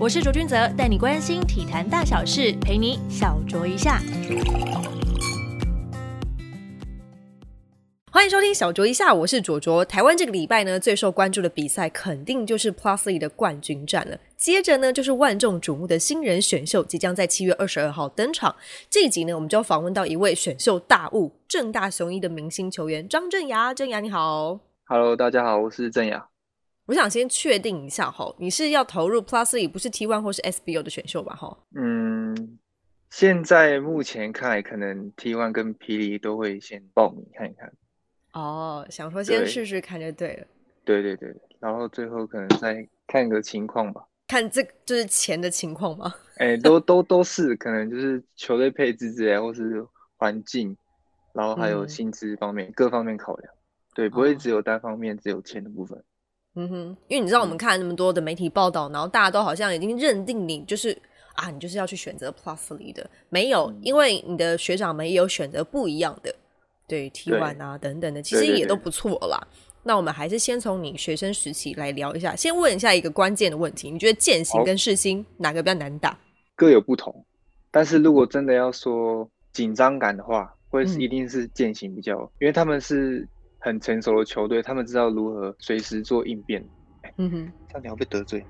我是卓君泽，带你关心体坛大小事，陪你小酌一下。欢迎收听小酌一下，我是卓卓。台湾这个礼拜呢，最受关注的比赛肯定就是 Plusly 的冠军战了。接着呢，就是万众瞩目的新人选秀，即将在七月二十二号登场。这一集呢，我们就要访问到一位选秀大物——正大雄一的明星球员张镇雅。镇雅你好，Hello，大家好，我是镇雅。我想先确定一下哈，你是要投入 Plus League，不是 T One 或是 SBO 的选秀吧？哈，嗯，现在目前看来，可能 T One 跟霹雳都会先报名看一看。哦，想说先试试看就对了。对对对，然后最后可能再看个情况吧。看这就是钱的情况吗？哎，都都都是，可能就是球队配置之类，或是环境，然后还有薪资方面各方面考量。对，不会只有单方面只有钱的部分。嗯哼，因为你知道我们看那么多的媒体报道，然后大家都好像已经认定你就是啊，你就是要去选择 Plus 里的，没有，因为你的学长们也有选择不一样的。对 T one 啊等等的，其实也都不错啦。那我们还是先从你学生时期来聊一下。先问一下一个关键的问题：你觉得践行跟世新哪个比较难打？各有不同。但是如果真的要说紧张感的话，会是一定是践行比较，因为他们是很成熟的球队，他们知道如何随时做应变。嗯哼，这样你要被得罪？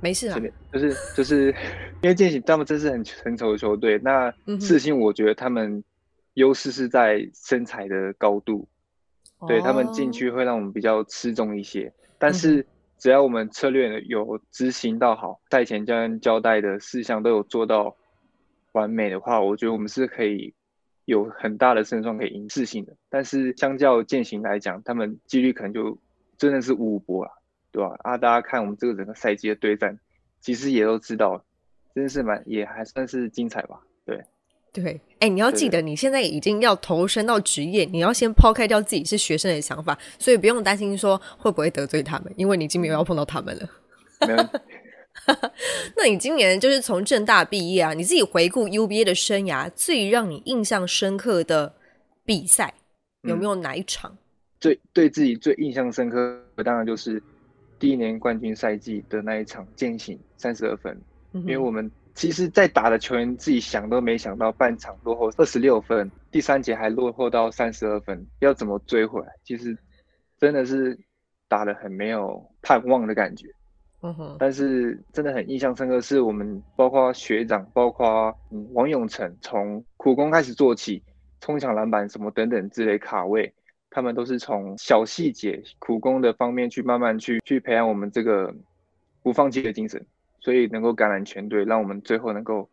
没事啊，就是就是因为践行他们真是很成熟的球队。那世新，我觉得他们。优势是在身材的高度，对他们进去会让我们比较吃重一些。但是只要我们策略有执行到好，赛前教练交代的事项都有做到完美的话，我觉得我们是可以有很大的胜算可以赢自信的。但是相较践行来讲，他们几率可能就真的是五五波了，对吧？啊，大家看我们这个整个赛季的对战，其实也都知道，真的是蛮也还算是精彩吧，对。对，哎，你要记得，你现在已经要投身到职业，你要先抛开掉自己是学生的想法，所以不用担心说会不会得罪他们，因为你已经没有要碰到他们了。那你今年就是从正大毕业啊，你自己回顾 UBA 的生涯，最让你印象深刻的比赛有没有哪一场？最对自己最印象深刻，当然就是第一年冠军赛季的那一场践行三十二分，因为我们。其实，在打的球员自己想都没想到，半场落后二十六分，第三节还落后到三十二分，要怎么追回来？其实真的是打的很没有盼望的感觉。但是真的很印象深刻，是我们包括学长，包括嗯王永成，从苦工开始做起，冲抢篮板什么等等之类卡位，他们都是从小细节苦工的方面去慢慢去去培养我们这个不放弃的精神。所以能够感染全队，让我们最后能够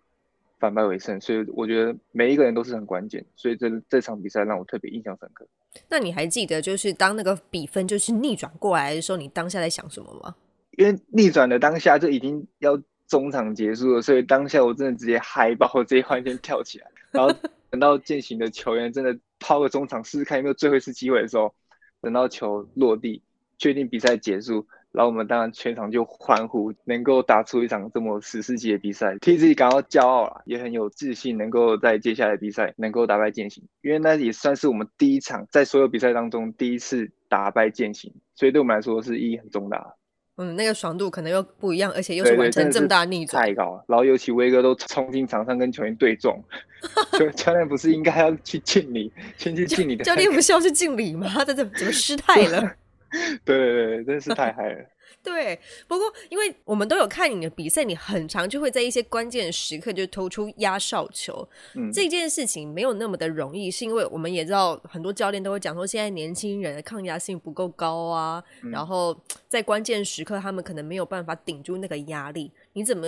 反败为胜。所以我觉得每一个人都是很关键。所以这这场比赛让我特别印象深刻。那你还记得，就是当那个比分就是逆转过来的时候，你当下在想什么吗？因为逆转的当下就已经要中场结束了，所以当下我真的直接嗨爆，直接完全跳起来。然后等到践行的球员真的抛个中场试试看有没有最后一次机会的时候，等到球落地，确定比赛结束。然后我们当然全场就欢呼，能够打出一场这么史诗级的比赛，替自己感到骄傲了，也很有自信，能够在接下来比赛能够打败践行，因为那也算是我们第一场在所有比赛当中第一次打败践行，所以对我们来说是意义很重大。嗯，那个爽度可能又不一样，而且又是完成这么大逆转，太高了。然后尤其威哥都冲进场上跟球员对撞，就教练不是应该要去敬礼，先去敬礼的？教练不是要去敬礼吗？他怎么怎么失 态了？对对对，真是太嗨了。对，不过因为我们都有看你的比赛，你很常就会在一些关键的时刻就投出压哨球。嗯，这件事情没有那么的容易，是因为我们也知道很多教练都会讲说，现在年轻人的抗压性不够高啊，然后在关键时刻他们可能没有办法顶住那个压力。你怎么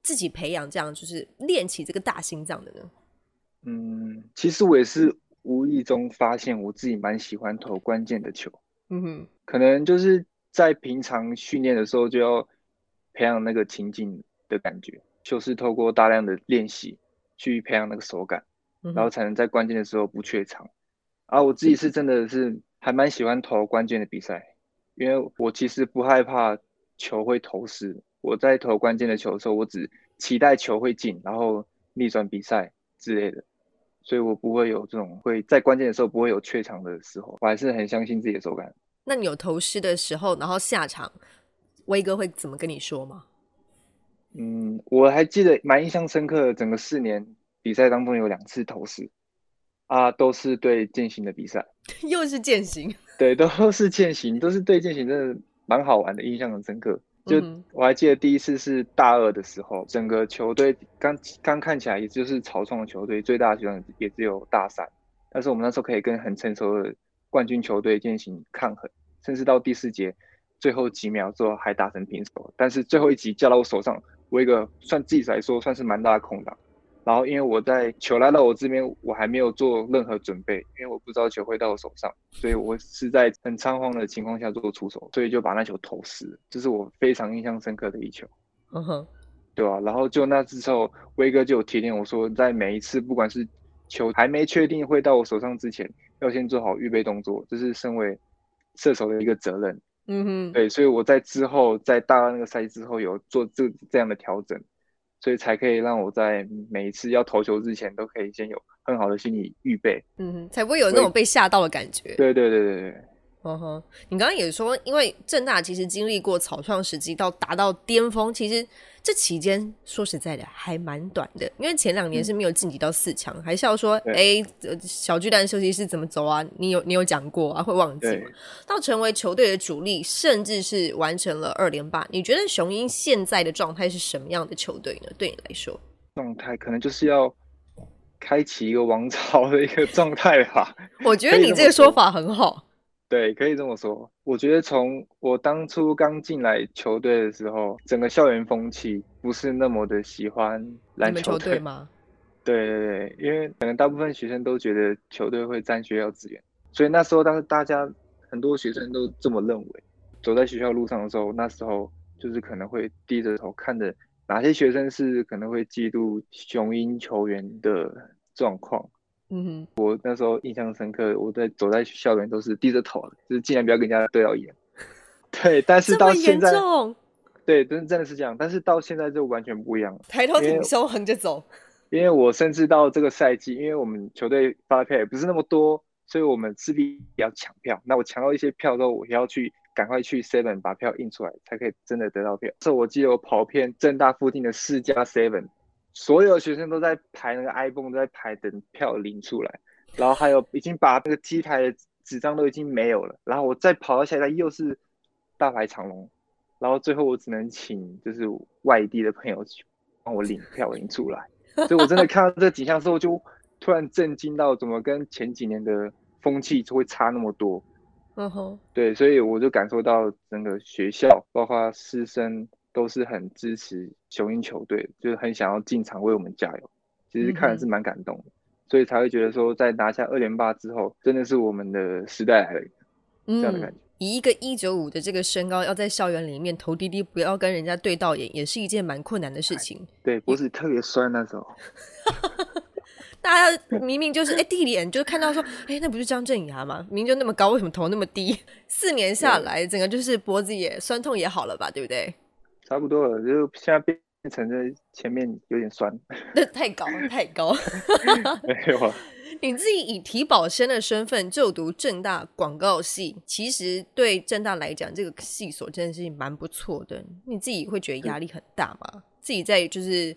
自己培养这样，就是练起这个大心脏的呢？嗯，其实我也是无意中发现我自己蛮喜欢投关键的球。嗯哼，可能就是在平常训练的时候就要培养那个情境的感觉，就是透过大量的练习去培养那个手感，然后才能在关键的时候不怯场。啊，我自己是真的是还蛮喜欢投关键的比赛，因为我其实不害怕球会投失。我在投关键的球的时候，我只期待球会进，然后逆转比赛之类的，所以我不会有这种会在关键的时候不会有怯场的时候。我还是很相信自己的手感。那你有投失的时候，然后下场，威哥会怎么跟你说吗？嗯，我还记得蛮印象深刻的，整个四年比赛当中有两次投失，啊，都是对践行的比赛，又是践行，对，都是践行，都是对践行，真的蛮好玩的，印象很深刻。就我还记得第一次是大二的时候，整个球队刚刚看起来也就是草创的球队，最大的学长也只有大三，但是我们那时候可以跟很成熟的冠军球队进行抗衡，甚至到第四节最后几秒之后还打成平手，但是最后一集交到我手上，我一个算自己来说算是蛮大的空档。然后，因为我在球来到我这边，我还没有做任何准备，因为我不知道球会到我手上，所以我是在很仓皇的情况下做出手，所以就把那球投失，这是我非常印象深刻的一球。嗯哼，对吧？然后就那之后，威哥就有提点我说，在每一次不管是球还没确定会到我手上之前，要先做好预备动作，这是身为射手的一个责任。嗯哼，对，所以我在之后在大二那个赛季之后有做这这样的调整。所以才可以让我在每一次要投球之前，都可以先有很好的心理预备，嗯哼，才不会有那种被吓到的感觉。对对对对对。嗯哼，你刚刚也说，因为正大其实经历过草创时期到达到巅峰，其实这期间说实在的还蛮短的。因为前两年是没有晋级到四强，还是要说，哎，小巨蛋休息室怎么走啊？你有你有讲过啊？会忘记吗？到成为球队的主力，甚至是完成了二连霸。你觉得雄鹰现在的状态是什么样的球队呢？对你来说，状态可能就是要开启一个王朝的一个状态吧。我觉得你这个说法很好。对，可以这么说。我觉得从我当初刚进来球队的时候，整个校园风气不是那么的喜欢篮球队吗？对对对，因为可能大部分学生都觉得球队会占学校资源，所以那时候当时大家很多学生都这么认为。走在学校路上的时候，那时候就是可能会低着头看着哪些学生是可能会嫉妒雄鹰球员的状况。嗯哼，我那时候印象深刻，我在走在校园都是低着头，就是尽量不要跟人家对到眼。对，但是到现在，对，真真的是这样。但是到现在就完全不一样了，抬头挺胸，横着走。因为我甚至到这个赛季，因为我们球队发票也不是那么多，所以我们势必也要抢票。那我抢到一些票之后，我也要去赶快去 Seven 把票印出来，才可以真的得到票。这我记得我跑遍正大附近的四家 Seven。所有学生都在排那个 iPhone，都在排等票领出来，然后还有已经把那个 T 台的纸张都已经没有了，然后我再跑到下一台又是大排长龙，然后最后我只能请就是外地的朋友去帮我领票领出来，所以我真的看到这个景象之后就突然震惊到，怎么跟前几年的风气就会差那么多？嗯哼，对，所以我就感受到整个学校包括师生。都是很支持雄鹰球队，就是很想要进场为我们加油。其实看的是蛮感动的，所以才会觉得说，在拿下二连霸之后，真的是我们的时代来了，这样的感觉。以一个一九五的这个身高，要在校园里面投滴滴，不要跟人家对到眼，也是一件蛮困难的事情。对，脖子特别酸那时候。大家明明就是哎，地脸就看到说，哎，那不是张镇雅吗？明明就那么高，为什么头那么低？四年下来，整个就是脖子也酸痛也好了吧，对不对？差不多了，就现在变成在前面有点酸。那太高了，太高了。没有啊。你自己以体保生的身份就读正大广告系，其实对正大来讲，这个系所真的是蛮不错的。你自己会觉得压力很大吗？自己在就是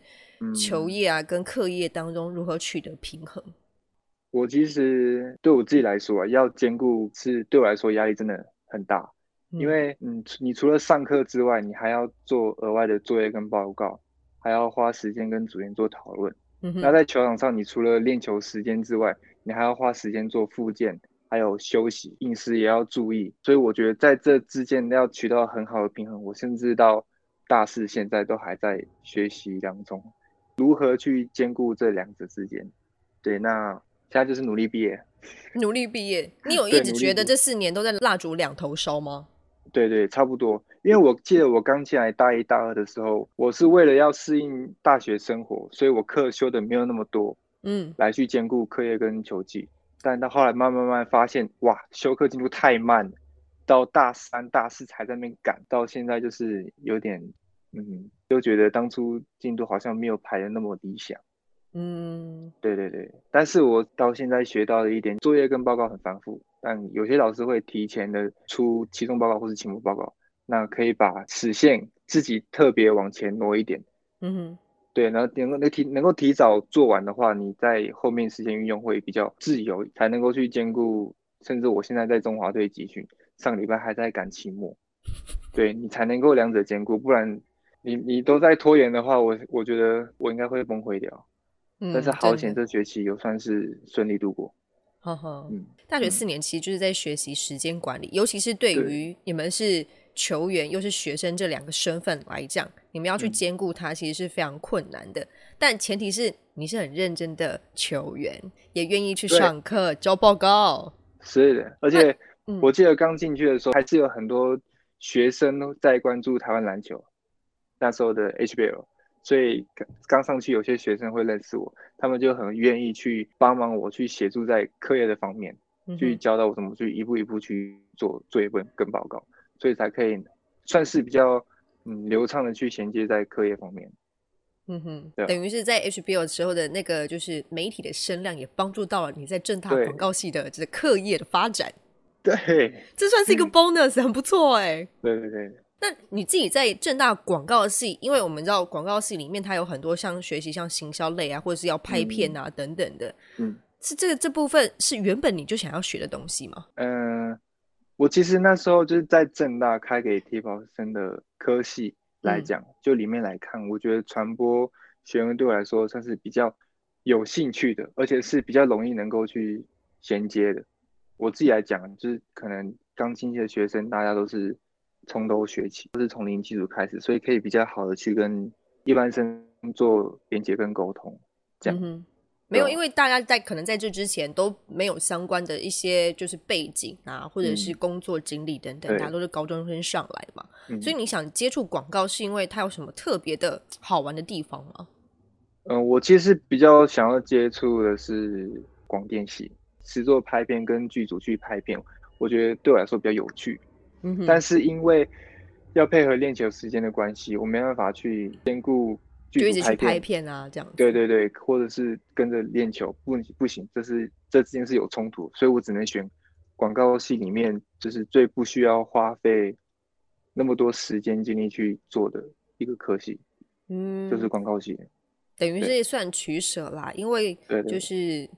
求业啊跟课业当中如何取得平衡？我其实对我自己来说啊，要兼顾是对我来说压力真的很大。因为嗯，你除了上课之外，你还要做额外的作业跟报告，还要花时间跟组员做讨论。那在球场上，你除了练球时间之外，你还要花时间做复健，还有休息、饮食也要注意。所以我觉得在这之间要取到很好的平衡。我甚至到大四现在都还在学习当中，如何去兼顾这两者之间。对，那现在就是努力毕业。努力毕业，你 有一直觉得这四年都在蜡烛两头烧吗？对对，差不多。因为我记得我刚进来大一、大二的时候，我是为了要适应大学生活，所以我课修的没有那么多，嗯，来去兼顾课业跟球技。但到后来慢慢慢发现，哇，修课进度太慢了，到大三、大四才在那边赶，到现在就是有点，嗯，就觉得当初进度好像没有排的那么理想。嗯，对对对。但是我到现在学到的一点，作业跟报告很繁复。但有些老师会提前的出期中报告或是期末报告，那可以把实线自己特别往前挪一点，嗯哼，对，然后能够能提能够提早做完的话，你在后面时间运用会比较自由，才能够去兼顾。甚至我现在在中华队集训，上礼拜还在赶期末，对你才能够两者兼顾，不然你你都在拖延的话，我我觉得我应该会崩溃掉。嗯，但是好险这学期有算是顺利度过。呵呵，嗯，大学四年其实就是在学习时间管理，尤其是对于你们是球员又是学生这两个身份来讲，你们要去兼顾它，其实是非常困难的。但前提是你是很认真的球员，也愿意去上课交报告。是的，而且我记得刚进去的时候，还是有很多学生在关注台湾篮球，那时候的 HBL，所以刚刚上去有些学生会认识我，他们就很愿意去帮忙我去协助在课业的方面，去教导我怎么去一步一步去做作业本跟报告，所以才可以算是比较嗯流畅的去衔接在课业方面。嗯哼，等于是在 HBO 时候的那个，就是媒体的声量也帮助到了你在正大广告系的这课业的发展。对，这算是一个 bonus，很不错哎。对对对。那你自己在正大广告系，因为我们知道广告系里面它有很多像学习像行销类啊，或者是要拍片啊等等的。嗯，是这个这部分是原本你就想要学的东西吗？嗯，我其实那时候就是在正大开给提保生的科系。来讲，就里面来看，我觉得传播学员对我来说算是比较有兴趣的，而且是比较容易能够去衔接的。我自己来讲，就是可能刚进去的学生，大家都是从头学起，都是从零基础开始，所以可以比较好的去跟一般生做连接跟沟通，这样。没有，因为大家在可能在这之前都没有相关的一些就是背景啊，或者是工作经历等等，大家都是高中生上来嘛，所以你想接触广告，是因为它有什么特别的好玩的地方吗？嗯，我其实比较想要接触的是广电系，实作拍片跟剧组去拍片，我觉得对我来说比较有趣。嗯，但是因为要配合练球时间的关系，我没办法去兼顾。就一直去拍片啊，这样。对对对，或者是跟着练球，不不行，这是这之间是有冲突，所以我只能选广告系里面就是最不需要花费那么多时间精力去做的一个科系，嗯，就是广告系。等于是算取舍啦，因为就是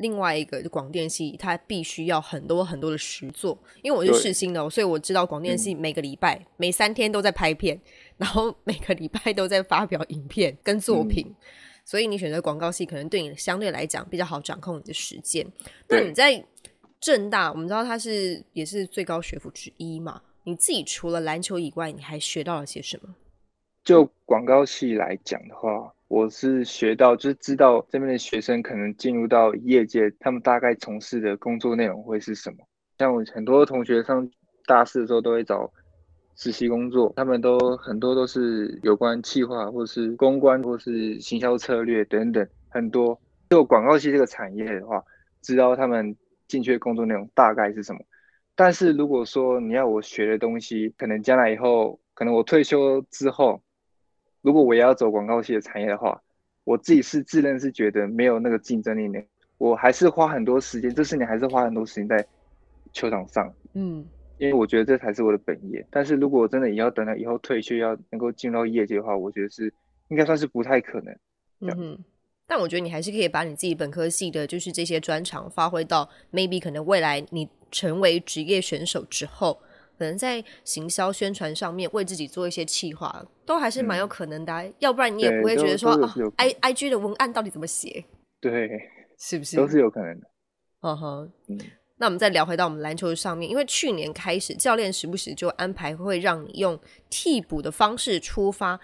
另外一个广电系，它必须要很多很多的实作，因为我是试新的，所以我知道广电系每个礼拜每三天都在拍片。然后每个礼拜都在发表影片跟作品，所以你选择广告系可能对你相对来讲比较好掌控你的时间。那你在正大，我们知道它是也是最高学府之一嘛？你自己除了篮球以外，你还学到了些什么？就广告系来讲的话，我是学到就是知道这边的学生可能进入到业界，他们大概从事的工作内容会是什么。像我很多同学上大四的时候都会找。实习工作，他们都很多都是有关企划，或是公关，或是行销策略等等，很多。就广告系这个产业的话，知道他们进去的工作内容大概是什么。但是如果说你要我学的东西，可能将来以后，可能我退休之后，如果我也要走广告系的产业的话，我自己是自认是觉得没有那个竞争力呢。我还是花很多时间，这四年还是花很多时间在球场上。嗯。因为我觉得这才是我的本业，但是如果真的也要等到以后退休，要能够进入到业界的话，我觉得是应该算是不太可能。嗯哼，但我觉得你还是可以把你自己本科系的，就是这些专长发挥到 maybe 可能未来你成为职业选手之后，可能在行销宣传上面为自己做一些企划，都还是蛮有可能的。要不然你也不会觉得说啊，i i g 的文案到底怎么写？对，是不是都是有可能的？嗯哼，嗯。那我们再聊回到我们篮球上面，因为去年开始，教练时不时就安排会让你用替补的方式出发，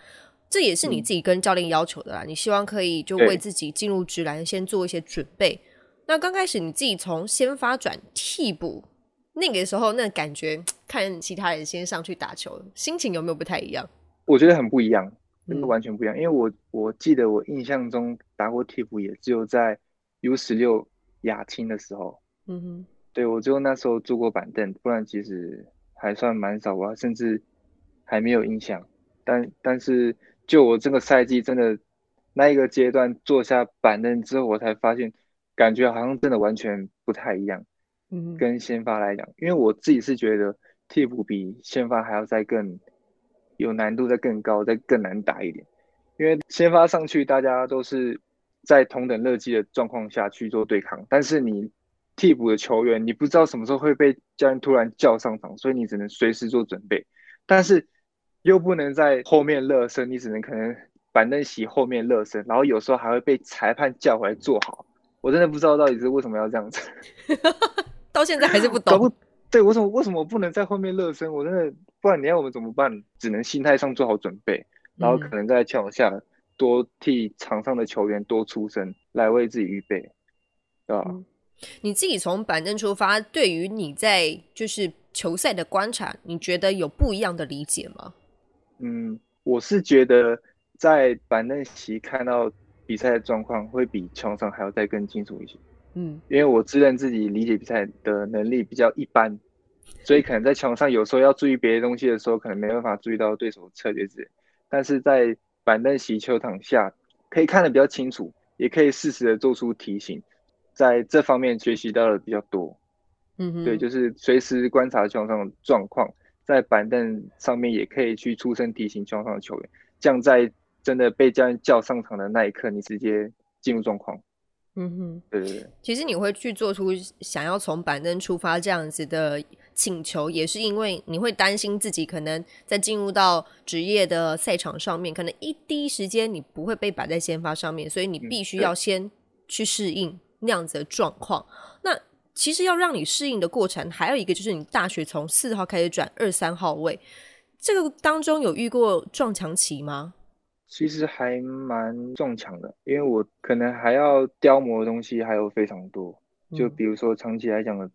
这也是你自己跟教练要求的啦。你希望可以就为自己进入职篮先做一些准备。那刚开始你自己从先发转替补那个时候，那感觉看其他人先上去打球，心情有没有不太一样？我觉得很不一样，真的完全不一样。因为我我记得我印象中打过替补，也只有在 U 十六亚青的时候。嗯哼。对，我只有那时候坐过板凳，不然其实还算蛮少吧，甚至还没有印象。但但是就我这个赛季，真的那一个阶段坐下板凳之后，我才发现，感觉好像真的完全不太一样。嗯，跟先发来讲，因为我自己是觉得替补比先发还要再更有难度，再更高，再更难打一点。因为先发上去，大家都是在同等热机的状况下去做对抗，但是你替补的球员，你不知道什么时候会被教练突然叫上场，所以你只能随时做准备，但是又不能在后面热身，你只能可能板凳席后面热身，然后有时候还会被裁判叫回来做好。我真的不知道到底是为什么要这样子，到现在还是不懂。对，为什么为什么不能在后面热身？我真的不然你要我们怎么办？只能心态上做好准备。然后可能在球场下多替场上的球员多出声，来为自己预备，对吧？你自己从板凳出发，对于你在就是球赛的观察，你觉得有不一样的理解吗？嗯，我是觉得在板凳席看到比赛的状况，会比球场上还要再更清楚一些。嗯，因为我自认自己理解比赛的能力比较一般，所以可能在球场上有时候要注意别的东西的时候，可能没办法注意到对手策略之类。但是在板凳席球场下，可以看得比较清楚，也可以适时的做出提醒，在这方面学习到的比较多。嗯，对，就是随时观察球场上的状况，在板凳上面也可以去出声提醒球场上的球员，这样在真的被教练叫上场的那一刻，你直接进入状况。嗯哼，对对对。其实你会去做出想要从板凳出发这样子的。请求也是因为你会担心自己可能在进入到职业的赛场上面，可能一第一时间你不会被摆在先发上面，所以你必须要先去适应那样子的状况。那其实要让你适应的过程，还有一个就是你大学从四号开始转二三号位，这个当中有遇过撞墙期吗？其实还蛮撞墙的，因为我可能还要雕磨的东西还有非常多，就比如说长期来讲的。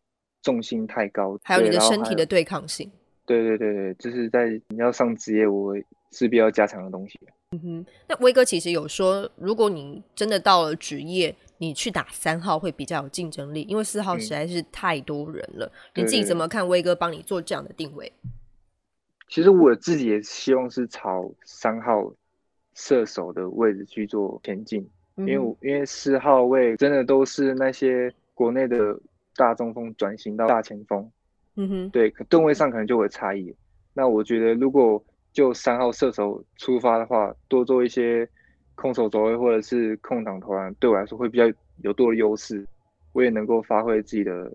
重心太高，还有你的身体的对抗性。对对对对，就是在你要上职业，我势必要加强的东西。嗯哼，那威哥其实有说，如果你真的到了职业，你去打三号会比较有竞争力，因为四号实在是太多人了。你自己怎么看？威哥帮你做这样的定位？其实我自己也希望是朝三号射手的位置去做前进，因为因为四号位真的都是那些国内的。大中锋转型到大前锋，嗯哼，对，吨位上可能就会差异。那我觉得，如果就三号射手出发的话，多做一些空手走位或者是空档投篮，对我来说会比较有多的优势，我也能够发挥自己的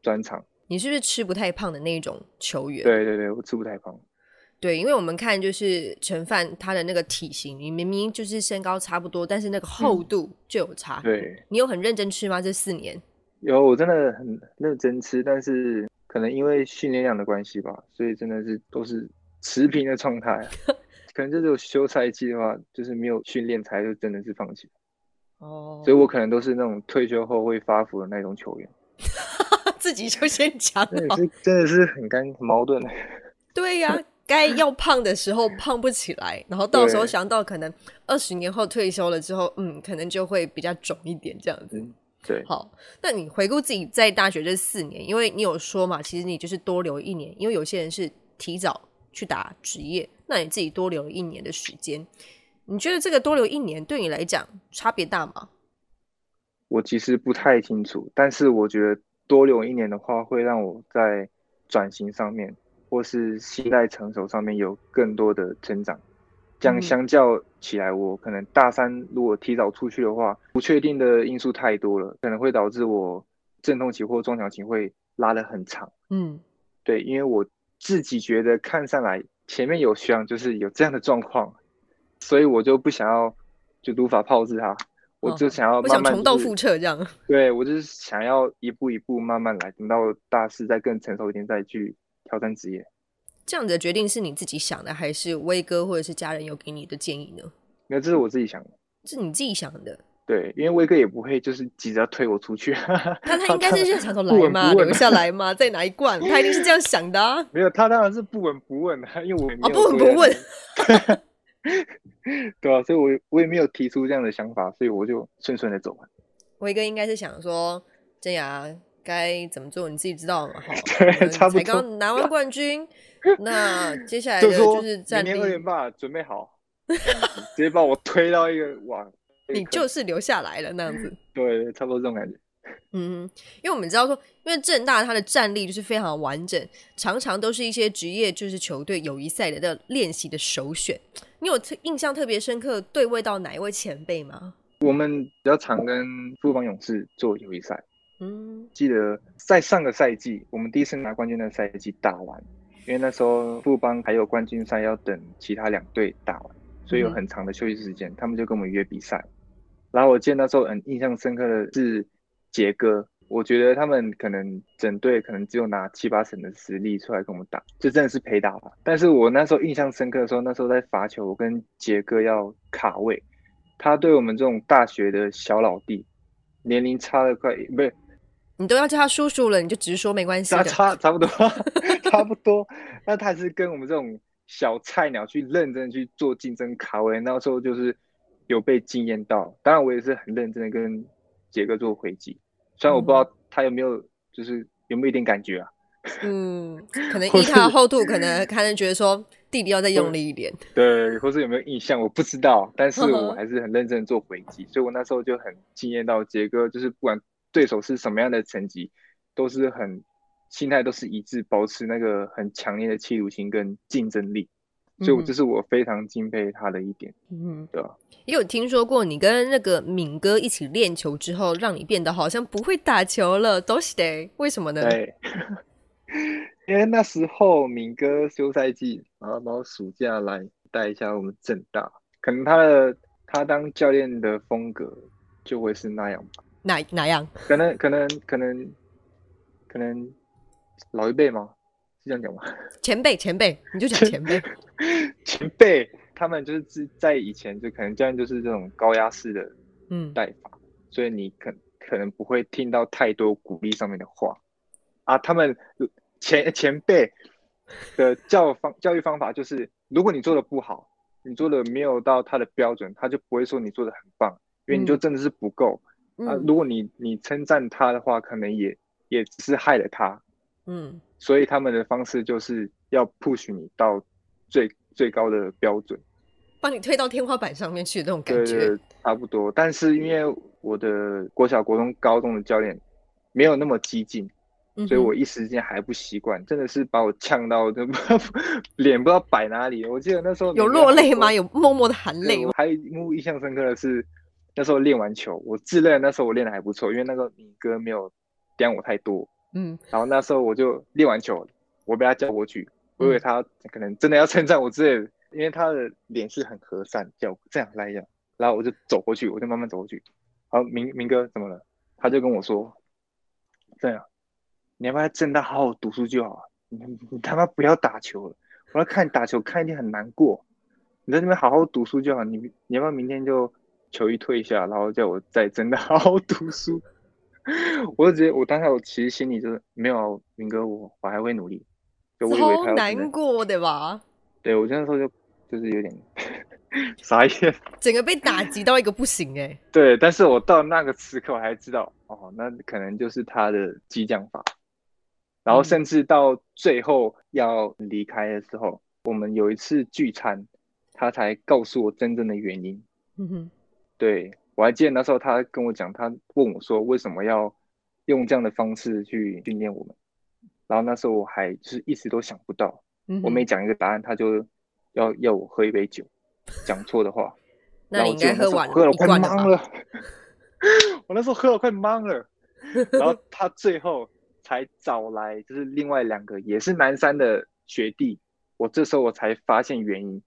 专长。你是不是吃不太胖的那种球员？对对对，我吃不太胖。对，因为我们看就是陈范他的那个体型，你明明就是身高差不多，但是那个厚度就有差。对，你有很认真吃吗？这四年？有，我真的很认真吃，但是可能因为训练量的关系吧，所以真的是都是持平的状态。可能就是休赛季的话，就是没有训练才就真的是放弃。哦，所以我可能都是那种退休后会发福的那种球员。自己就先讲，真的是真的是很干矛盾。对呀，该要胖的时候胖不起来，然后到时候想到可能二十年后退休了之后，嗯，可能就会比较肿一点这样子。对，好，那你回顾自己在大学这四年，因为你有说嘛，其实你就是多留一年，因为有些人是提早去打职业，那你自己多留了一年的时间，你觉得这个多留一年对你来讲差别大吗？我其实不太清楚，但是我觉得多留一年的话，会让我在转型上面或是心态成熟上面有更多的成长。这样相较起来，我可能大三如果提早出去的话，不确定的因素太多了，可能会导致我阵痛期或撞墙期会拉得很长。嗯，对，因为我自己觉得看上来前面有学长就是有这样的状况，所以我就不想要就如法炮制他，我就想要慢慢重蹈覆辙这样。对我就是想要一步一步慢慢来，等到大四再更成熟一点再去挑战职业。这样的决定是你自己想的，还是威哥或者是家人有给你的建议呢？那这是我自己想的，是你自己想的。对，因为威哥也不会就是急着推我出去，他 他应该是想说来嘛，留下来嘛，再拿一罐，他一定是这样想的。没有，他当然是不闻不问的，因为我啊不闻不问，对啊，所以我我也没有提出这样的想法，所以我就顺顺的走完。威哥应该是想说，真雅该怎么做，你自己知道嘛？好，差不多。才刚拿完冠军。那接下来的就是明年二连霸准备好，直接把我推到一个网，你就是留下来了那样子。对，差不多这种感觉。嗯，因为我们知道说，因为正大它的战力就是非常完整，常常都是一些职业就是球队友谊赛的的练习的首选。你有特印象特别深刻对位到哪一位前辈吗？我们比较常跟富邦勇士做友谊赛。嗯，记得在上个赛季，我们第一次拿冠军的赛季打完，因为那时候富邦还有冠军赛要等其他两队打完，所以有很长的休息时间，他们就跟我们约比赛。然后我记得那时候很印象深刻的是杰哥，我觉得他们可能整队可能只有拿七八成的实力出来跟我们打，就真的是陪打吧。但是我那时候印象深刻的时候，那时候在罚球，我跟杰哥要卡位，他对我们这种大学的小老弟，年龄差了快不是。你都要叫他叔叔了，你就直说没关系差差差不多，差不多。那他是跟我们这种小菜鸟去认真去做竞争卡位，那时候就是有被惊艳到。当然，我也是很认真的跟杰哥做回击，虽然我不知道他有没有，就是有没有一点感觉啊。嗯，可能 依他的厚度，可能还能觉得说弟弟要再用力一点。对，或是有没有印象，我不知道。但是我还是很认真做回击，所以我那时候就很惊艳到杰哥，就是不管。对手是什么样的成绩，都是很心态都是一致，保持那个很强烈的企图心跟竞争力，所以这是我非常敬佩他的一点。嗯，对吧？也有听说过你跟那个敏哥一起练球之后，让你变得好像不会打球了，都是的，为什么呢？对，因为那时候敏哥休赛季，然后然后暑假来带一下我们正大，可能他的他当教练的风格就会是那样吧。哪哪样？可能可能可能可能老一辈吗？是这样讲吗？前辈前辈，你就讲前辈。前辈他们就是在以前就可能这样就是这种高压式的嗯带法，所以你可可能不会听到太多鼓励上面的话啊。他们前前辈的教方教育方法就是，如果你做的不好，你做的没有到他的标准，他就不会说你做的很棒，因为你就真的是不够。啊，如果你你称赞他的话，可能也也只是害了他，嗯，所以他们的方式就是要 push 你到最最高的标准，帮你推到天花板上面去那种感觉，差不多。但是因为我的国小、国中、高中的教练没有那么激进，所以我一时间还不习惯，真的是把我呛到，都脸不知道摆哪里。我记得那时候有落泪吗？有默默的含泪吗？还一幕印象深刻的是。那时候练完球，我自认那时候我练的还不错，因为那个你哥没有刁我太多，嗯，然后那时候我就练完球，我被他叫过去，我以为他可能真的要称赞我之类的，因为他的脸是很和善，叫这样来讲，然后我就走过去，我就慢慢走过去，好，明明哥怎么了？他就跟我说，这样，你要不要正大好好读书就好，你你他妈不要打球了，我要看你打球看一天很难过，你在那边好好读书就好，你你要不要明天就？球衣退下，然后叫我再真的好好读书。我就觉得，我当下我其实心里就是没有明哥，我我还会努力。就我以为他难过对吧？对我那时候就就是有点 傻眼，整个被打击到一个不行哎。对，但是我到那个时刻我还知道，哦，那可能就是他的激将法。然后甚至到最后要离开的时候，我们有一次聚餐，他才告诉我真正的原因。嗯哼。对，我还记得那时候他跟我讲，他问我说为什么要用这样的方式去训练我们，然后那时候我还就是一直都想不到，我每讲一个答案，他就要要我喝一杯酒，讲错的话，那你应该喝完喝了快懵了，我那时候喝了快懵了，然后 他最后才找来就是另外两个也是南山的学弟，我这时候我才发现原因，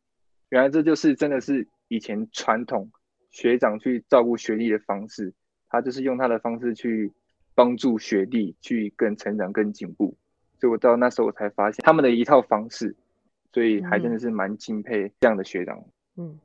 原来这就是真的是以前传统。学长去照顾学弟的方式，他就是用他的方式去帮助学弟去更成长、更进步。所以我到那时候我才发现他们的一套方式，所以还真的是蛮敬佩这样的学长。嗯，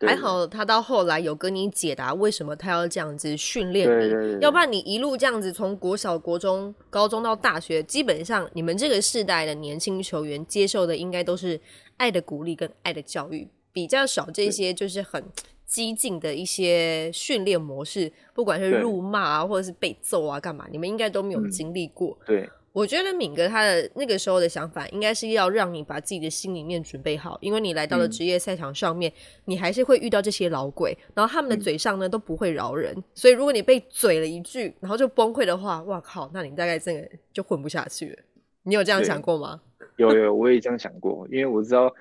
还好他到后来有跟你解答为什么他要这样子训练你，要不然你一路这样子从国小、国中、高中到大学，基本上你们这个世代的年轻球员接受的应该都是爱的鼓励跟爱的教育，比较少这些就是很。激进的一些训练模式，不管是辱骂啊，或者是被揍啊，干嘛？你们应该都没有经历过。对，我觉得敏哥他的那个时候的想法，应该是要让你把自己的心里面准备好，因为你来到了职业赛场上面，你还是会遇到这些老鬼，然后他们的嘴上呢都不会饶人，所以如果你被嘴了一句，然后就崩溃的话，哇靠，那你大概这个就混不下去了。你有这样想过吗？有有，我也这样想过，因为我知道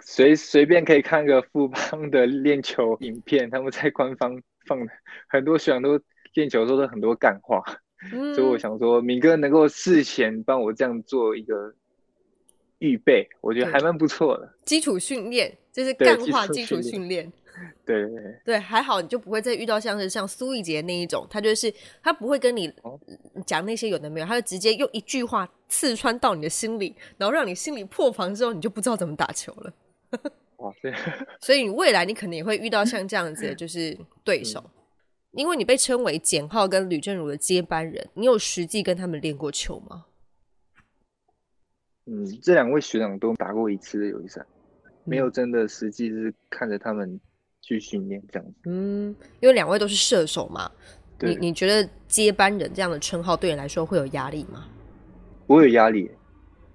随随便可以看个富邦的练球影片，他们在官方放的很多学长都练球说的很多干话。所以我想说，敏哥能够事前帮我这样做一个预备，我觉得还蛮不错的。基础训练就是干话基础训练。对对对，还好你就不会再遇到像是像苏一杰那一种，他就是他不会跟你讲那些有的没有，他就直接用一句话刺穿到你的心里，然后让你心里破防之后，你就不知道怎么打球了。哇塞！所以你未来你可能也会遇到像这样子的就是对手。因为你被称为简浩跟吕正如的接班人，你有实际跟他们练过球吗？嗯，这两位学长都打过一次的友谊赛，没有真的实际是看着他们去训练这样子。嗯，因为两位都是射手嘛，你你觉得接班人这样的称号对你来说会有压力吗？不会有压力，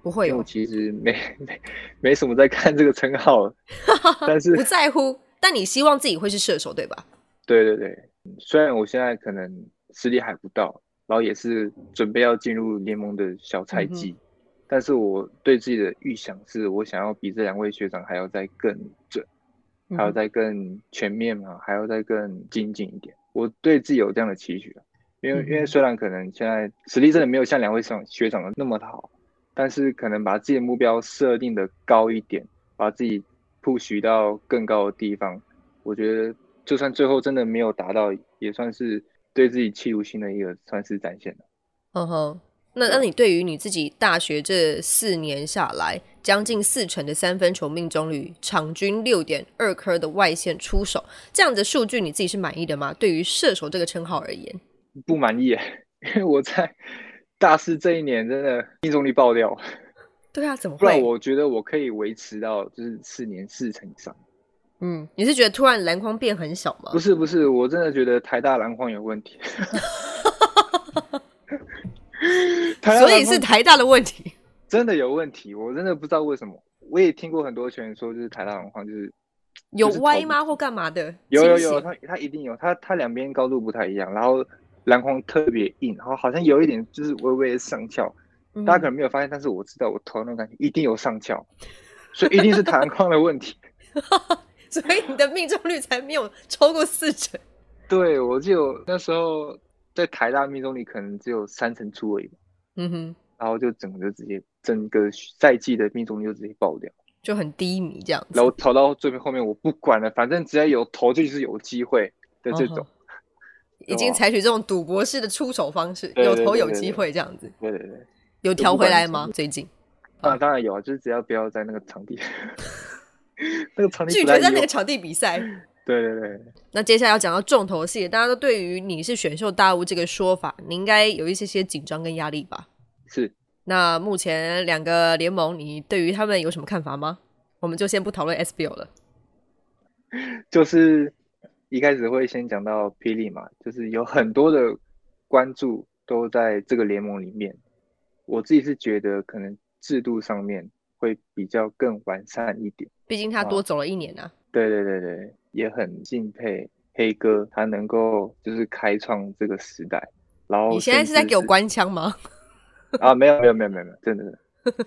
不会有。其实没没没什么在看这个称号，但是不在乎。但你希望自己会是射手对吧？对对对。虽然我现在可能实力还不到，然后也是准备要进入联盟的小菜鸡，但是我对自己的预想是我想要比这两位学长还要再更准，还要再更全面嘛，还要再更精进一点。我对自己有这样的期许因为因为虽然可能现在实力真的没有像两位上学长的那么好，但是可能把自己的目标设定的高一点，把自己 push 到更高的地方，我觉得。就算最后真的没有达到，也算是对自己企图心的一个算是展现了。嗯哼，那那你对于你自己大学这四年下来，将近四成的三分球命中率，场均六点二颗的外线出手，这样的数据你自己是满意的吗？对于射手这个称号而言，不满意，因为我在大四这一年真的命中率爆掉。对啊，怎么会？我觉得我可以维持到就是四年四成以上。嗯，你是觉得突然篮筐变很小吗？不是不是，我真的觉得台大篮筐有问题。所以是台大的问题，真的有问题，我真的不知道为什么。我也听过很多球员说，就是台大篮筐就是有歪吗或干嘛的？有有有，他他一定有，他他两边高度不太一样，然后篮筐特别硬，然后好像有一点就是微微的上翘。大家可能没有发现，但是我知道我投那种感觉一定有上翘，所以一定是篮筐的问题。所以你的命中率才没有超过四成。对，我就那时候在台大命中率可能只有三成出而已。嗯哼，然后就整个就直接整个赛季的命中率就直接爆掉，就很低迷这样。然后投到最后面，我不管了，反正只要有投就是有机会的这种。已经采取这种赌博式的出手方式，有投有机会这样子。对对对。有调回来吗？最近？啊，当然有啊，就是只要不要在那个场地。那个场地拒绝在那个场地比赛。对对对。那接下来要讲到重头戏，大家都对于你是选秀大物这个说法，你应该有一些些紧张跟压力吧？是。那目前两个联盟，你对于他们有什么看法吗？我们就先不讨论 SBL 了。就是一开始会先讲到霹雳嘛，就是有很多的关注都在这个联盟里面。我自己是觉得可能制度上面。会比较更完善一点，毕竟他多走了一年啊。对对对对，也很敬佩黑哥，他能够就是开创这个时代。然后你现在是在给我关枪吗？啊，没有没有没有没有没有，真的，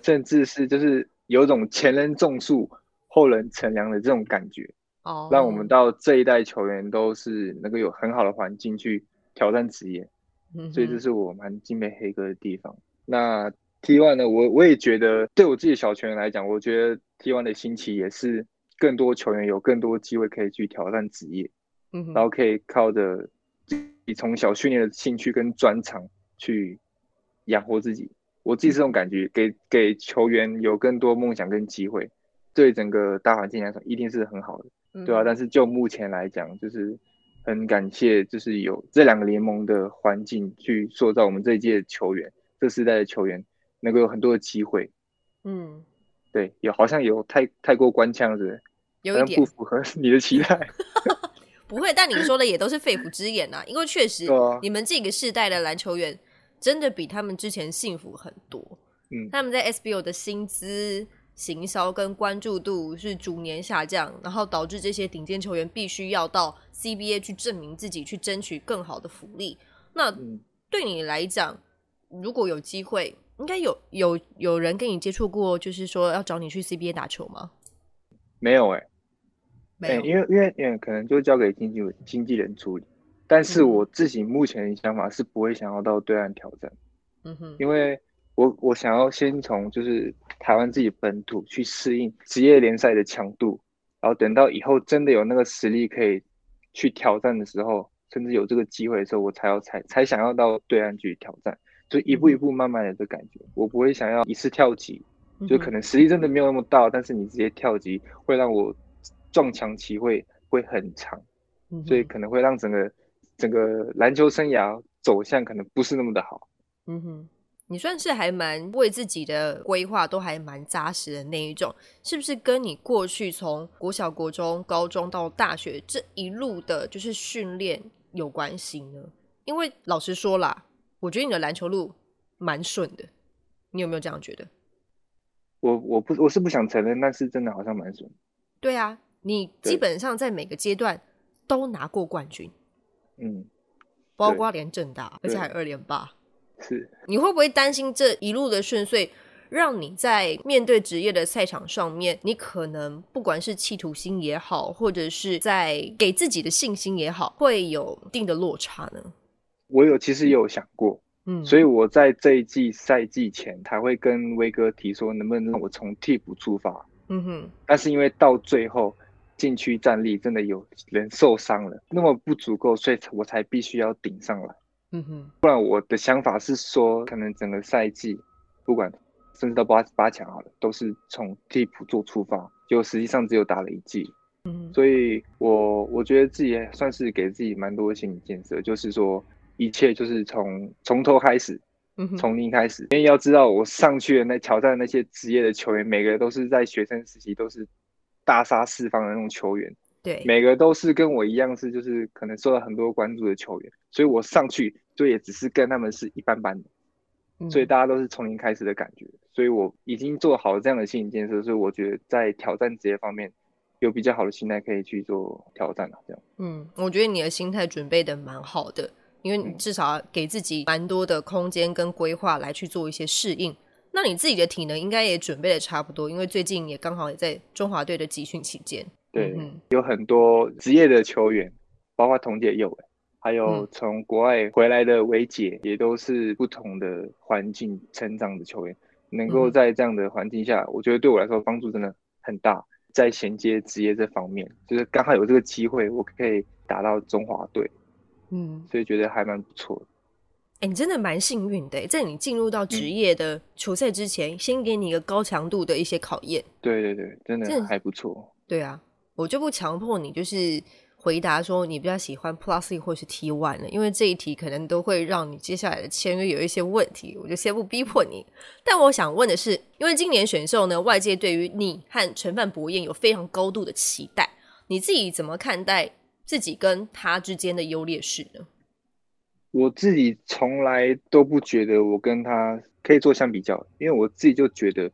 甚至是就是有种前人种树，后人乘凉的这种感觉。哦，让我们到这一代球员都是能够有很好的环境去挑战职业。嗯，所以这是我蛮敬佩黑哥的地方。那。T one 呢，我我也觉得，对我自己小球员来讲，我觉得 T one 的兴起也是更多球员有更多机会可以去挑战职业，嗯，然后可以靠着你从小训练的兴趣跟专长去养活自己。我自己是这种感觉，给给球员有更多梦想跟机会，对整个大环境来说一定是很好的，对啊？但是就目前来讲，就是很感谢，就是有这两个联盟的环境去塑造我们这一届球员，这世代的球员。能够有很多的机会，嗯，对，有好像有太太过官腔子，有一点不符合你的期待。不会，但你说的也都是肺腑之言呐。因为确实，你们这个世代的篮球员真的比他们之前幸福很多。嗯，他们在 SBO 的薪资、行销跟关注度是逐年下降，然后导致这些顶尖球员必须要到 CBA 去证明自己，去争取更好的福利。那对你来讲，如果有机会，应该有有有人跟你接触过，就是说要找你去 CBA 打球吗？没有哎，没有，因为因为因为可能就交给经纪经纪人处理。但是我自己目前的想法是不会想要到对岸挑战，嗯哼，因为我我想要先从就是台湾自己本土去适应职业联赛的强度，然后等到以后真的有那个实力可以去挑战的时候，甚至有这个机会的时候，我才要才才想要到对岸去挑战，就一步一步慢慢的的感觉，我不会想要一次跳级，就可能实力真的没有那么大，但是你直接跳级会让我撞墙期会会很长，所以可能会让整个。整个篮球生涯走向可能不是那么的好。嗯哼，你算是还蛮为自己的规划都还蛮扎实的那一种，是不是跟你过去从国小、国中、高中到大学这一路的就是训练有关系呢？因为老实说啦，我觉得你的篮球路蛮顺的，你有没有这样觉得？我我不我是不想承认，但是真的好像蛮顺。对啊，你基本上在每个阶段都拿过冠军。嗯，包括连正大，而且还二连霸。是，你会不会担心这一路的顺遂，让你在面对职业的赛场上面，你可能不管是企图心也好，或者是在给自己的信心也好，会有一定的落差呢？我有，其实也有想过，嗯，所以我在这一季赛季前才会跟威哥提说，能不能让我从替补出发？嗯哼，但是因为到最后。禁区站立真的有人受伤了，那么不足够，所以我才必须要顶上来。嗯哼，不然我的想法是说，可能整个赛季，不管甚至到八八强好了，都是从替补做出发，就实际上只有打了一季。嗯，所以我我觉得自己算是给自己蛮多心理建设，就是说一切就是从从头开始，从零开始。因为要知道，我上去的那挑战那些职业的球员，每个都是在学生时期都是。大杀四方的那种球员，对，每个都是跟我一样是，就是可能受到很多关注的球员，所以我上去就也只是跟他们是一般般的，所以大家都是从零开始的感觉，所以我已经做好这样的心理建设，所以我觉得在挑战职业方面有比较好的心态可以去做挑战了。这样，嗯，我觉得你的心态准备的蛮好的，因为你至少给自己蛮多的空间跟规划来去做一些适应。那你自己的体能应该也准备的差不多，因为最近也刚好也在中华队的集训期间。对，有很多职业的球员，包括童姐有，还有从国外回来的维姐，也都是不同的环境成长的球员。能够在这样的环境下，我觉得对我来说帮助真的很大。在衔接职业这方面，就是刚好有这个机会，我可以打到中华队。嗯，所以觉得还蛮不错的。哎，你真的蛮幸运的，在你进入到职业的球赛之前，先给你一个高强度的一些考验。对对对，真的还不错。对啊，我就不强迫你，就是回答说你比较喜欢 Plus 或是 T One 了，因为这一题可能都会让你接下来的签约有一些问题，我就先不逼迫你。但我想问的是，因为今年选秀呢，外界对于你和陈范博彦有非常高度的期待，你自己怎么看待自己跟他之间的优劣势呢？我自己从来都不觉得我跟他可以做相比较，因为我自己就觉得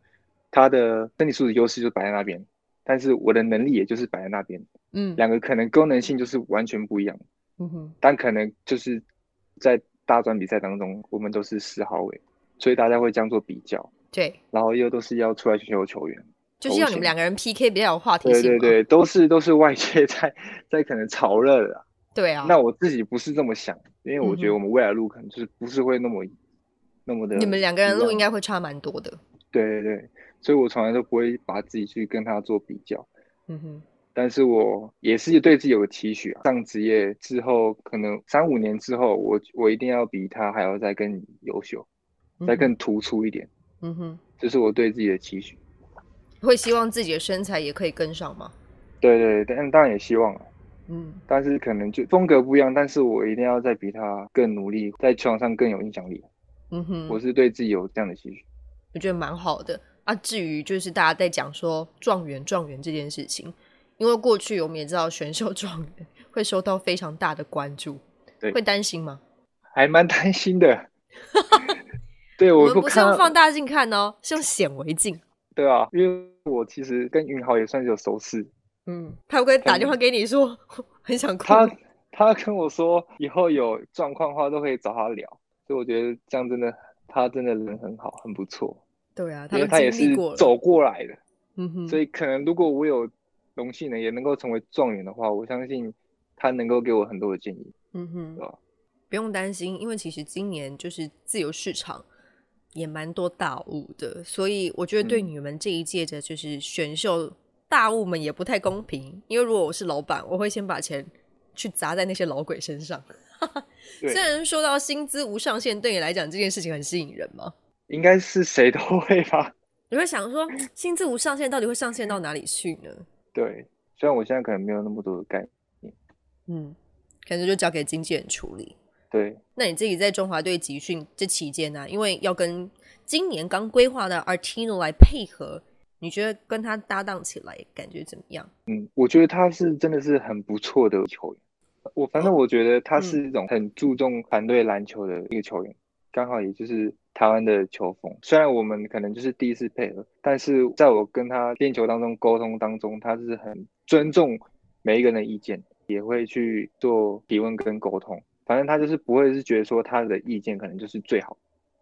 他的身体素质优势就摆在那边，但是我的能力也就是摆在那边，嗯，两个可能功能性就是完全不一样，嗯哼，但可能就是在大专比赛当中，我们都是四号位，所以大家会这样做比较，对，然后又都是要出来选秀球员，就是要你们两个人 PK 比较有话题性，对对对，都是都是外界 在在可能炒热的。对啊，那我自己不是这么想，因为我觉得我们未来路可能就是不是会那么那么的。你们两个人路应该会差蛮多的。对对对，所以我从来都不会把自己去跟他做比较。嗯哼，但是我也是对自己有个期许啊，上职业之后，可能三五年之后，我我一定要比他还要再更优秀，再更突出一点。嗯哼，这是我对自己的期许。会希望自己的身材也可以跟上吗？对对，但当然也希望啊。嗯，但是可能就风格不一样，但是我一定要再比他更努力，在球场上更有影响力。嗯哼，我是对自己有这样的期许，我觉得蛮好的啊。至于就是大家在讲说状元状元这件事情，因为过去我们也知道选秀状元会受到非常大的关注，对，会担心吗？还蛮担心的，对，我们不是用放大镜看哦，是用显微镜。对啊，因为我其实跟云豪也算是有熟识。嗯，他会不会打电话给你说很想哭？他 他跟我说以后有状况的话都可以找他聊，所以我觉得这样真的他真的人很好，很不错。对啊，因为他也是走过来的。嗯哼，所以可能如果我有荣幸呢，也能够成为状元的话，我相信他能够给我很多的建议。嗯哼，不用担心，因为其实今年就是自由市场。也蛮多大雾的，所以我觉得对你们这一届的，就是选秀大雾们也不太公平。因为如果我是老板，我会先把钱去砸在那些老鬼身上。虽然说到薪资无上限，对你来讲这件事情很吸引人吗？应该是谁都会吧。你会想说，薪资无上限到底会上限到哪里去呢？对，虽然我现在可能没有那么多的概念，嗯，可能就交给经纪人处理。对，那你自己在中华队集训这期间呢？因为要跟今年刚规划的 Artino 来配合，你觉得跟他搭档起来感觉怎么样？嗯，我觉得他是真的是很不错的球员。我反正我觉得他是一种很注重团队篮球的一个球员，刚好也就是台湾的球风。虽然我们可能就是第一次配合，但是在我跟他练球当中沟通当中，他是很尊重每一个人的意见，也会去做提问跟沟通。反正他就是不会是觉得说他的意见可能就是最好，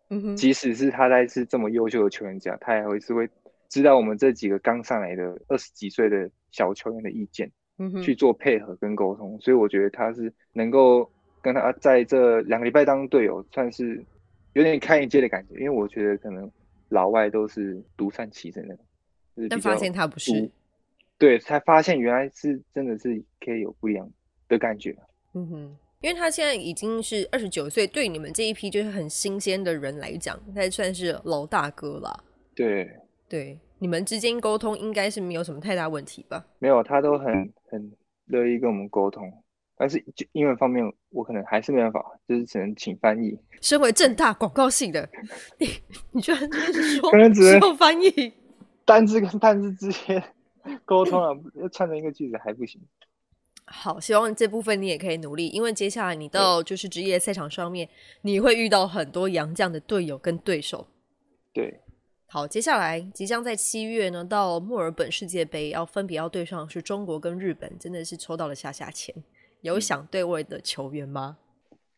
嗯哼，即使是他在是这么优秀的球员家，他也会是会知道我们这几个刚上来的二十几岁的小球员的意见，嗯哼，去做配合跟沟通。所以我觉得他是能够跟他在这两个礼拜当队友，算是有点开眼界的感觉。因为我觉得可能老外都是独善其身的，但发现他不是，对，才发现原来是真的是可以有不一样的感觉，嗯哼。因为他现在已经是二十九岁，对你们这一批就是很新鲜的人来讲，他算是老大哥了。对对，你们之间沟通应该是没有什么太大问题吧？没有，他都很很乐意跟我们沟通，但是就英文方面我可能还是没办法，就是只能请翻译。身为正大广告系的，你你居然说可能只能翻译单字跟单字之间沟通啊，要串成一个句子还不行。好，希望这部分你也可以努力，因为接下来你到就是职业赛场上面，你会遇到很多洋将的队友跟对手。对，好，接下来即将在七月呢到墨尔本世界杯，要分别要对上是中国跟日本，真的是抽到了下下签。有想对位的球员吗？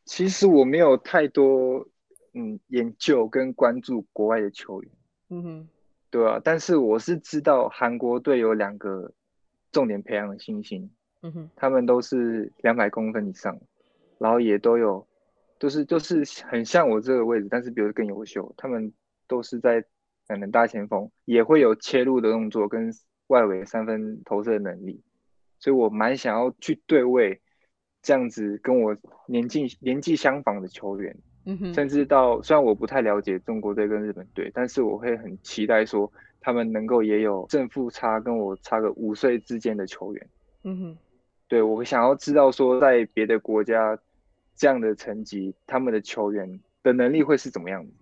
其实我没有太多嗯研究跟关注国外的球员，嗯哼，对啊，但是我是知道韩国队有两个重点培养的新星。嗯哼，他们都是两百公分以上，然后也都有，就是就是很像我这个位置，但是比如更优秀。他们都是在可能大前锋，也会有切入的动作跟外围三分投射的能力，所以我蛮想要去对位这样子跟我年纪年纪相仿的球员。嗯哼，甚至到虽然我不太了解中国队跟日本队，但是我会很期待说他们能够也有正负差跟我差个五岁之间的球员。嗯哼。对我想要知道说，在别的国家这样的成绩，他们的球员的能力会是怎么样子？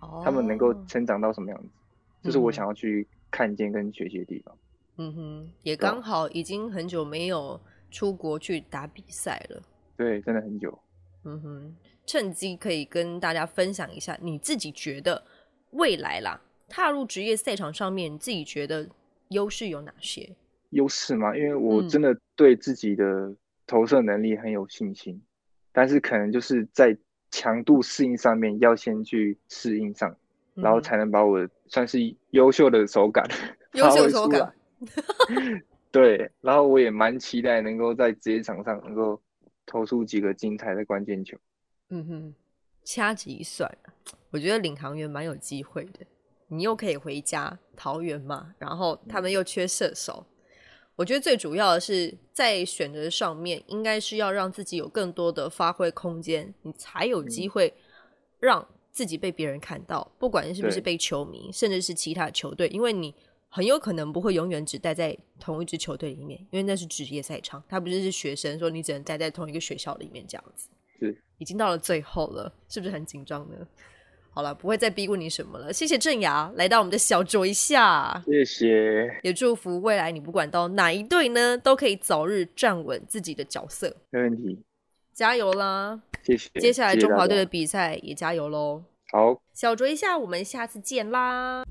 哦，他们能够成长到什么样子？这是我想要去看见跟学习的地方。嗯哼，也刚好已经很久没有出国去打比赛了。对，真的很久。嗯哼，趁机可以跟大家分享一下，你自己觉得未来啦，踏入职业赛场上面，你自己觉得优势有哪些？优势吗？因为我真的对自己的投射能力很有信心，但是可能就是在强度适应上面要先去适应上，然后才能把我算是优秀的手感 优秀手感。对，然后我也蛮期待能够在职业场上能够投出几个精彩的关键球。嗯哼，掐指一算，我觉得领航员蛮有机会的。你又可以回家桃园嘛，然后他们又缺射手。我觉得最主要的是在选择上面，应该是要让自己有更多的发挥空间，你才有机会让自己被别人看到，不管是不是被球迷，甚至是其他球队，因为你很有可能不会永远只待在同一支球队里面，因为那是职业赛场，他不是是学生，说你只能待在同一个学校里面这样子。是，已经到了最后了，是不是很紧张呢？好了，不会再逼问你什么了。谢谢郑雅来到我们的小酌一下，谢谢，也祝福未来你不管到哪一队呢，都可以早日站稳自己的角色。没问题。加油啦！谢谢。接下来中华队的比赛也加油喽！好，小酌一下，我们下次见啦。